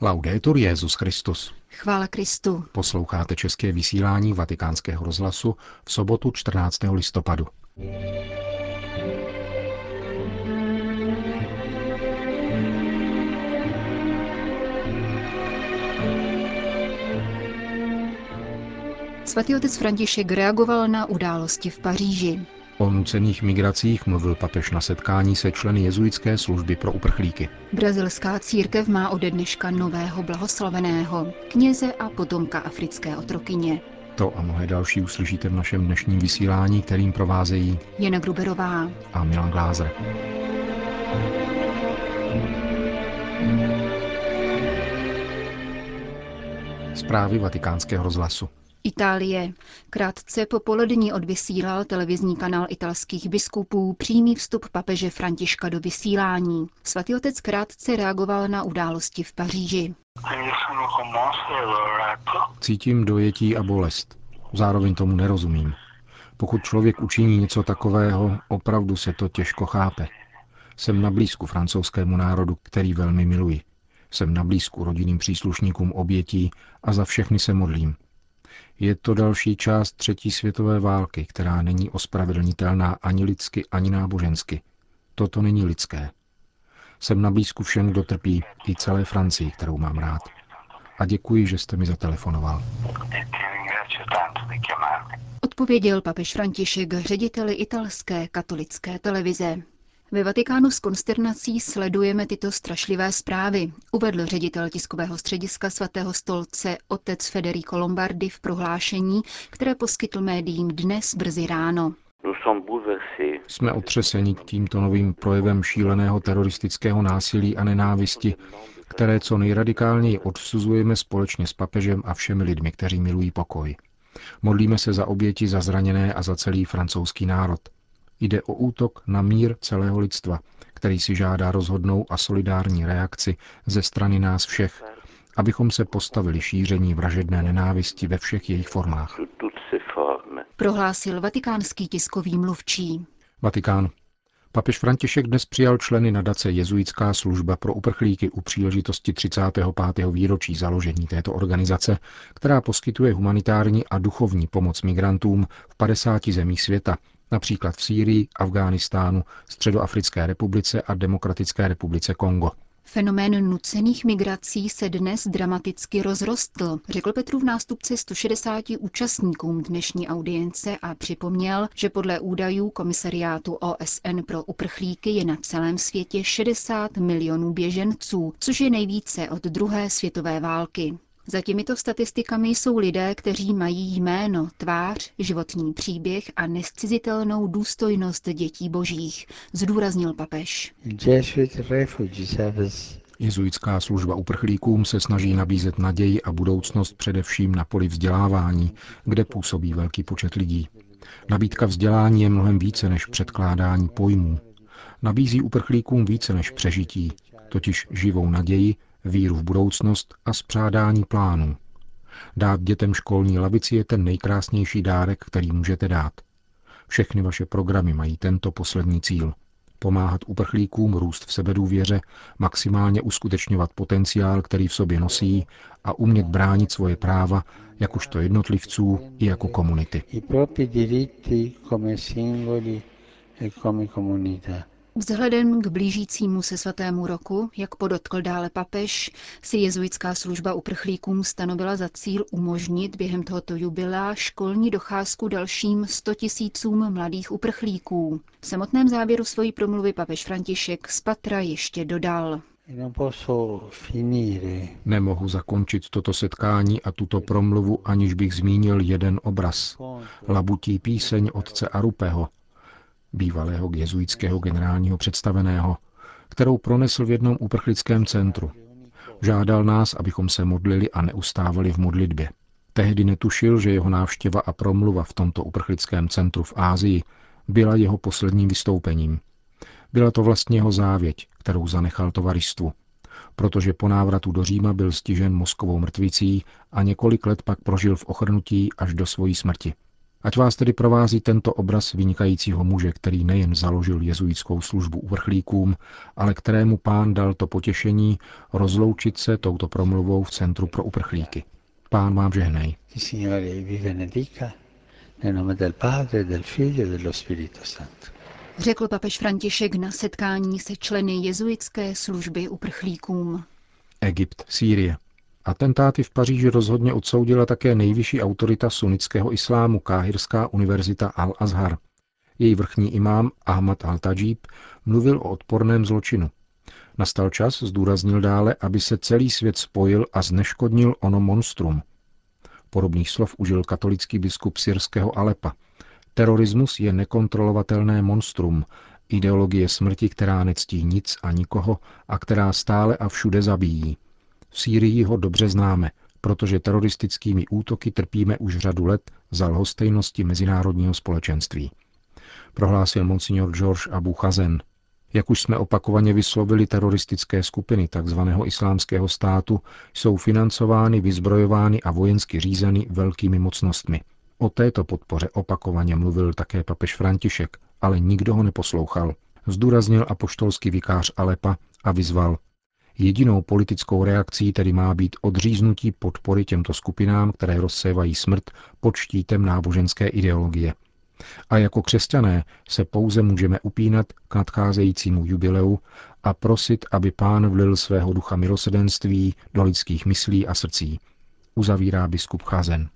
Laudetur Jezus Christus. Chvála Kristu. Posloucháte české vysílání Vatikánského rozhlasu v sobotu 14. listopadu. Svatý otec František reagoval na události v Paříži. O nucených migracích mluvil papež na setkání se členy jezuitské služby pro uprchlíky. Brazilská církev má ode dneška nového blahoslaveného, kněze a potomka africké otrokyně. To a mnohé další uslyšíte v našem dnešním vysílání, kterým provázejí Jana Gruberová a Milan Glázer. Zprávy vatikánského rozhlasu. Itálie. Krátce po polední odvysílal televizní kanál italských biskupů přímý vstup papeže Františka do vysílání. Svatý otec krátce reagoval na události v Paříži. Cítím dojetí a bolest. Zároveň tomu nerozumím. Pokud člověk učiní něco takového, opravdu se to těžko chápe. Jsem na blízku francouzskému národu, který velmi miluji. Jsem na blízku rodinným příslušníkům obětí a za všechny se modlím. Je to další část třetí světové války, která není ospravedlnitelná ani lidsky, ani nábožensky. Toto není lidské. Jsem na blízku všem, kdo trpí, i celé Francii, kterou mám rád. A děkuji, že jste mi zatelefonoval. Odpověděl papež František řediteli italské katolické televize. Ve Vatikánu s konsternací sledujeme tyto strašlivé zprávy, uvedl ředitel tiskového střediska svatého stolce otec Federico Lombardi v prohlášení, které poskytl médiím dnes brzy ráno. Jsme otřeseni tímto novým projevem šíleného teroristického násilí a nenávisti, které co nejradikálněji odsuzujeme společně s papežem a všemi lidmi, kteří milují pokoj. Modlíme se za oběti, za zraněné a za celý francouzský národ. Jde o útok na mír celého lidstva, který si žádá rozhodnou a solidární reakci ze strany nás všech, abychom se postavili šíření vražedné nenávisti ve všech jejich formách. Prohlásil vatikánský tiskový mluvčí. Vatikán. Papež František dnes přijal členy nadace Jezuitská služba pro uprchlíky u příležitosti 35. výročí založení této organizace, která poskytuje humanitární a duchovní pomoc migrantům v 50 zemích světa, například v Sýrii, Afghánistánu, Středoafrické republice a Demokratické republice Kongo. Fenomén nucených migrací se dnes dramaticky rozrostl, řekl Petrův nástupce 160 účastníkům dnešní audience a připomněl, že podle údajů Komisariátu OSN pro uprchlíky je na celém světě 60 milionů běženců, což je nejvíce od druhé světové války. Za těmito statistikami jsou lidé, kteří mají jméno, tvář, životní příběh a nescizitelnou důstojnost dětí božích, zdůraznil papež. Jezuitská služba uprchlíkům se snaží nabízet naději a budoucnost především na poli vzdělávání, kde působí velký počet lidí. Nabídka vzdělání je mnohem více než předkládání pojmů. Nabízí uprchlíkům více než přežití, totiž živou naději, víru v budoucnost a spřádání plánů. Dát dětem školní lavici je ten nejkrásnější dárek, který můžete dát. Všechny vaše programy mají tento poslední cíl. Pomáhat uprchlíkům růst v sebedůvěře, maximálně uskutečňovat potenciál, který v sobě nosí a umět bránit svoje práva, jakožto jednotlivců i jako komunity. Vzhledem k blížícímu se svatému roku, jak podotkl dále papež, si jezuitská služba uprchlíkům stanovila za cíl umožnit během tohoto jubilea školní docházku dalším 100 tisícům mladých uprchlíků. V samotném závěru svojí promluvy papež František z Patra ještě dodal. Nemohu zakončit toto setkání a tuto promluvu, aniž bych zmínil jeden obraz. Labutí píseň otce Arupeho, bývalého jezuitského generálního představeného, kterou pronesl v jednom uprchlickém centru. Žádal nás, abychom se modlili a neustávali v modlitbě. Tehdy netušil, že jeho návštěva a promluva v tomto uprchlickém centru v Ázii byla jeho posledním vystoupením. Byla to vlastně jeho závěť, kterou zanechal tovaristvu, protože po návratu do Říma byl stižen mozkovou mrtvicí a několik let pak prožil v ochrnutí až do svojí smrti. Ať vás tedy provází tento obraz vynikajícího muže, který nejen založil jezuitskou službu uvrchlíkům, ale kterému pán dal to potěšení rozloučit se touto promluvou v Centru pro uprchlíky. Pán vám žehnej. Řekl papež František na setkání se členy jezuitské služby uprchlíkům. Egypt, Sýrie. Atentáty v Paříži rozhodně odsoudila také nejvyšší autorita sunnického islámu Káhirská univerzita Al-Azhar. Její vrchní imám Ahmad al-Tajib mluvil o odporném zločinu. Nastal čas, zdůraznil dále, aby se celý svět spojil a zneškodnil ono monstrum. Podobných slov užil katolický biskup syrského Alepa. Terorismus je nekontrolovatelné monstrum, ideologie smrti, která nectí nic a nikoho a která stále a všude zabíjí. V Sýrii ho dobře známe, protože teroristickými útoky trpíme už řadu let za lhostejnosti mezinárodního společenství. Prohlásil monsignor George Abu Chazen. Jak už jsme opakovaně vyslovili, teroristické skupiny tzv. islámského státu jsou financovány, vyzbrojovány a vojensky řízeny velkými mocnostmi. O této podpoře opakovaně mluvil také papež František, ale nikdo ho neposlouchal. Zdůraznil apoštolský vikář Alepa a vyzval Jedinou politickou reakcí tedy má být odříznutí podpory těmto skupinám, které rozsévají smrt pod štítem náboženské ideologie. A jako křesťané se pouze můžeme upínat k nadcházejícímu jubileu a prosit, aby pán vlil svého ducha milosedenství do lidských myslí a srdcí. Uzavírá biskup Chazen.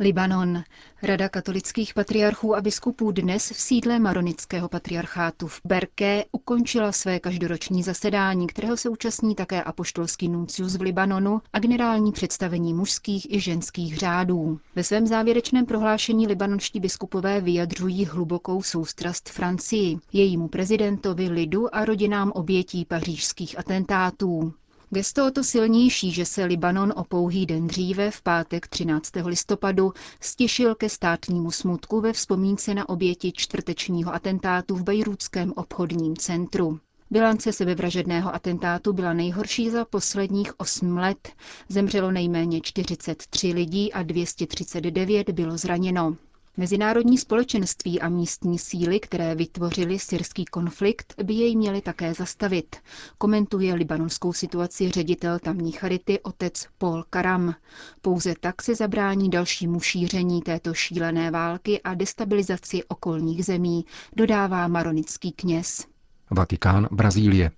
Libanon. Rada katolických patriarchů a biskupů dnes v sídle Maronického patriarchátu v Berké ukončila své každoroční zasedání, kterého se účastní také apoštolský nuncius v Libanonu a generální představení mužských i ženských řádů. Ve svém závěrečném prohlášení libanonští biskupové vyjadřují hlubokou soustrast Francii, jejímu prezidentovi, lidu a rodinám obětí pařížských atentátů. Gesto o to silnější, že se Libanon o pouhý den dříve, v pátek 13. listopadu, stěšil ke státnímu smutku ve vzpomínce na oběti čtvrtečního atentátu v Bejrůdském obchodním centru. Bilance sebevražedného atentátu byla nejhorší za posledních 8 let. Zemřelo nejméně 43 lidí a 239 bylo zraněno. Mezinárodní společenství a místní síly, které vytvořily syrský konflikt, by jej měly také zastavit, komentuje libanonskou situaci ředitel tamní charity otec Paul Karam. Pouze tak se zabrání dalšímu šíření této šílené války a destabilizaci okolních zemí, dodává maronický kněz. Vatikán, Brazílie.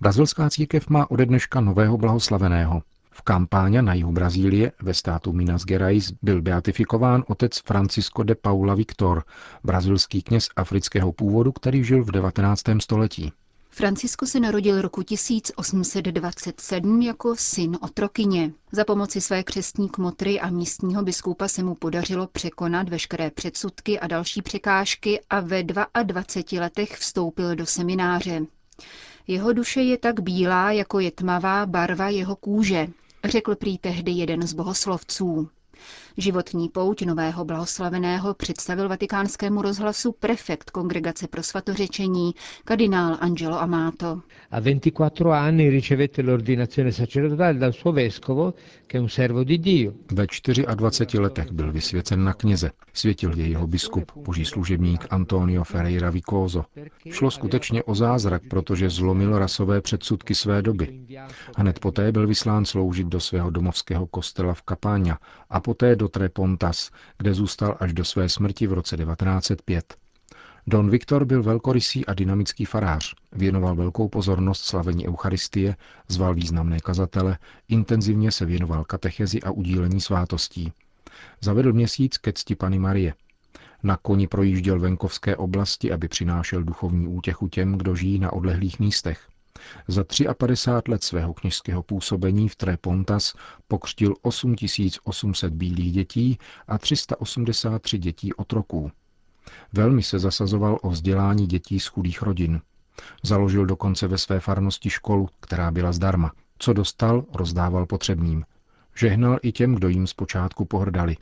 Brazilská církev má ode dneška nového blahoslaveného. V kampáně na jihu Brazílie ve státu Minas Gerais byl beatifikován otec Francisco de Paula Victor, brazilský kněz afrického původu, který žil v 19. století. Francisco se narodil roku 1827 jako syn otrokyně. Za pomoci své křestní kmotry a místního biskupa se mu podařilo překonat veškeré předsudky a další překážky a ve 22 letech vstoupil do semináře. Jeho duše je tak bílá, jako je tmavá barva jeho kůže, řekl prý tehdy jeden z bohoslovců. Životní pouť nového blahoslaveného představil vatikánskému rozhlasu prefekt Kongregace pro svatořečení, kardinál Angelo Amato. A 24 anni ricevette l'ordinazione sacerdotale dal suo vescovo, che è un servo di Dio. Ve 24 letech byl vysvěcen na kněze. Světil je jeho biskup, boží služebník Antonio Ferreira Vicoso. Šlo skutečně o zázrak, protože zlomil rasové předsudky své doby. Hned poté byl vyslán sloužit do svého domovského kostela v Kapáňa a poté do Trepontas, kde zůstal až do své smrti v roce 1905. Don Viktor byl velkorysý a dynamický farář, věnoval velkou pozornost slavení Eucharistie, zval významné kazatele, intenzivně se věnoval katechezi a udílení svátostí. Zavedl měsíc ke cti Pany Marie. Na koni projížděl venkovské oblasti, aby přinášel duchovní útěchu těm, kdo žijí na odlehlých místech. Za 53 let svého kněžského působení v Trepontas pokřtil 8800 bílých dětí a 383 dětí otroků. Velmi se zasazoval o vzdělání dětí z chudých rodin. Založil dokonce ve své farnosti školu, která byla zdarma. Co dostal, rozdával potřebným. Žehnal i těm, kdo jim zpočátku pohrdali.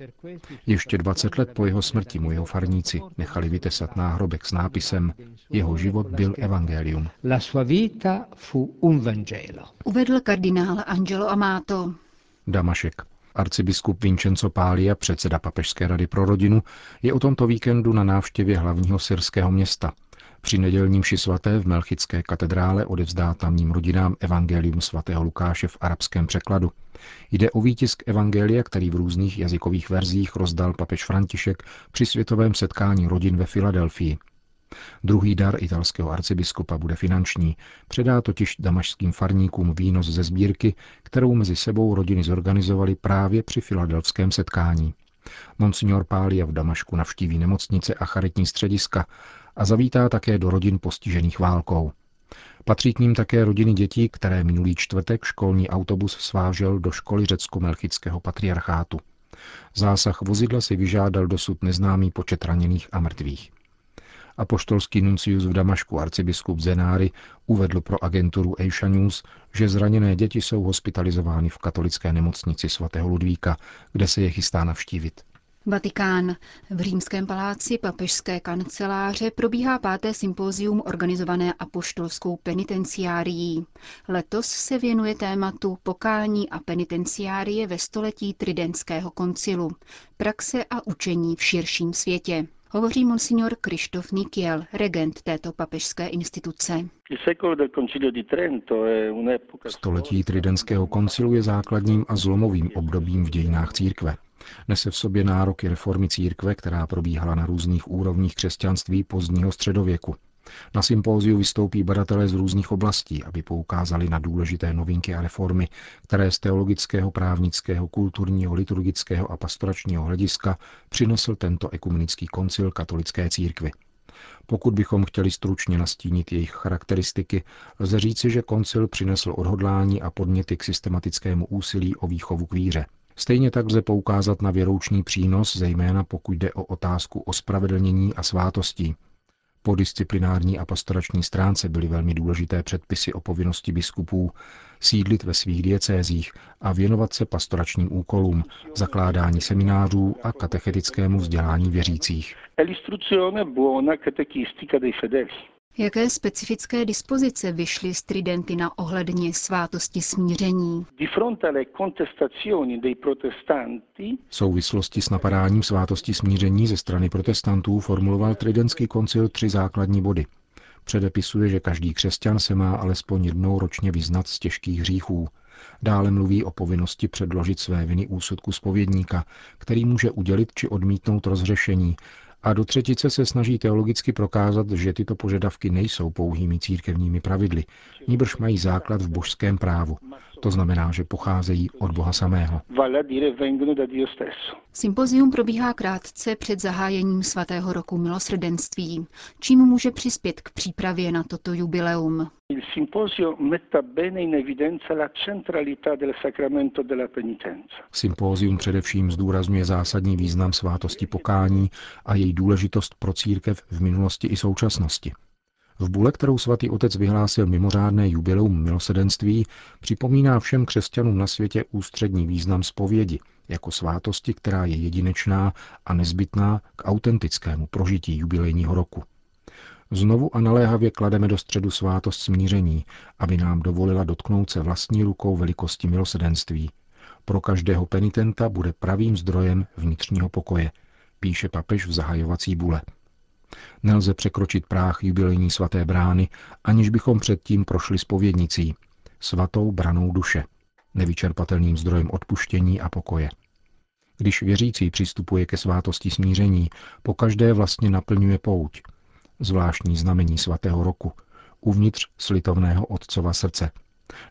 Ještě 20 let po jeho smrti mu jeho farníci nechali vytesat náhrobek s nápisem Jeho život byl evangelium. La sua vita fu un Vangelo. Uvedl kardinál Angelo Amato. Damašek. Arcibiskup Vincenzo Pália, předseda Papežské rady pro rodinu, je o tomto víkendu na návštěvě hlavního syrského města. Při nedělním ši svaté v Melchické katedrále odevzdá tamním rodinám Evangelium svatého Lukáše v arabském překladu. Jde o výtisk Evangelia, který v různých jazykových verzích rozdal papež František při světovém setkání rodin ve Filadelfii. Druhý dar italského arcibiskupa bude finanční. Předá totiž damašským farníkům výnos ze sbírky, kterou mezi sebou rodiny zorganizovali právě při filadelfském setkání. Monsignor Pália v Damašku navštíví nemocnice a charitní střediska a zavítá také do rodin postižených válkou. Patří k ním také rodiny dětí, které minulý čtvrtek školní autobus svážel do školy řecko-melchického patriarchátu. Zásah vozidla si vyžádal dosud neznámý počet raněných a mrtvých. Apoštolský nuncius v Damašku arcibiskup Zenáry uvedl pro agenturu Eisha News, že zraněné děti jsou hospitalizovány v katolické nemocnici svatého Ludvíka, kde se je chystá navštívit. Vatikán. V římském paláci papežské kanceláře probíhá páté sympózium organizované apoštolskou penitenciárií. Letos se věnuje tématu pokání a penitenciárie ve století Tridentského koncilu, praxe a učení v širším světě. Hovoří monsignor Krištof Nikiel, regent této papežské instituce. Století Tridentského koncilu je základním a zlomovým obdobím v dějinách církve. Nese v sobě nároky reformy církve, která probíhala na různých úrovních křesťanství pozdního středověku. Na sympóziu vystoupí badatelé z různých oblastí, aby poukázali na důležité novinky a reformy, které z teologického, právnického, kulturního, liturgického a pastoračního hlediska přinesl tento ekumenický koncil katolické církvy. Pokud bychom chtěli stručně nastínit jejich charakteristiky, lze říci, že koncil přinesl odhodlání a podněty k systematickému úsilí o výchovu k víře. Stejně tak lze poukázat na věroučný přínos, zejména pokud jde o otázku ospravedlnění a svátostí, po disciplinární a pastorační stránce byly velmi důležité předpisy o povinnosti biskupů sídlit ve svých diecézích a věnovat se pastoračním úkolům, zakládání seminářů a katechetickému vzdělání věřících. Jaké specifické dispozice vyšly z Tridentina ohledně svátosti smíření? V souvislosti s napadáním svátosti smíření ze strany protestantů formuloval Tridentský koncil tři základní body. Předepisuje, že každý křesťan se má alespoň jednou ročně vyznat z těžkých hříchů. Dále mluví o povinnosti předložit své viny úsudku spovědníka, který může udělit či odmítnout rozřešení a do třetice se snaží teologicky prokázat, že tyto požadavky nejsou pouhými církevními pravidly, níbrž mají základ v božském právu. To znamená, že pocházejí od Boha samého. Sympozium probíhá krátce před zahájením svatého roku milosrdenství. Čím může přispět k přípravě na toto jubileum? Sympózium především zdůrazňuje zásadní význam svátosti pokání a její důležitost pro církev v minulosti i současnosti. V bule, kterou svatý otec vyhlásil mimořádné jubileum milosedenství, připomíná všem křesťanům na světě ústřední význam zpovědi, jako svátosti, která je jedinečná a nezbytná k autentickému prožití jubilejního roku. Znovu a naléhavě klademe do středu svátost smíření, aby nám dovolila dotknout se vlastní rukou velikosti milosedenství. Pro každého penitenta bude pravým zdrojem vnitřního pokoje, píše papež v zahajovací bule. Nelze překročit práh jubilejní svaté brány, aniž bychom předtím prošli spovědnicí, svatou branou duše, nevyčerpatelným zdrojem odpuštění a pokoje. Když věřící přistupuje ke svátosti smíření, po každé vlastně naplňuje pouť, zvláštní znamení svatého roku, uvnitř slitovného otcova srdce.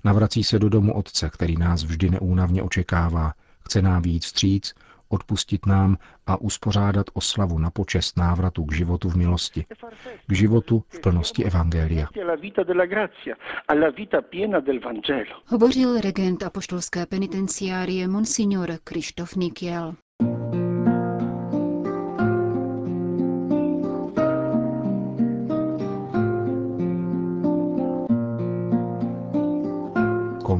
Navrací se do domu otce, který nás vždy neúnavně očekává, chce nám víc vstříc, odpustit nám a uspořádat oslavu na počest návratu k životu v milosti, k životu v plnosti Evangelia. Hovořil regent apoštolské penitenciárie Monsignor Krištof Nikiel.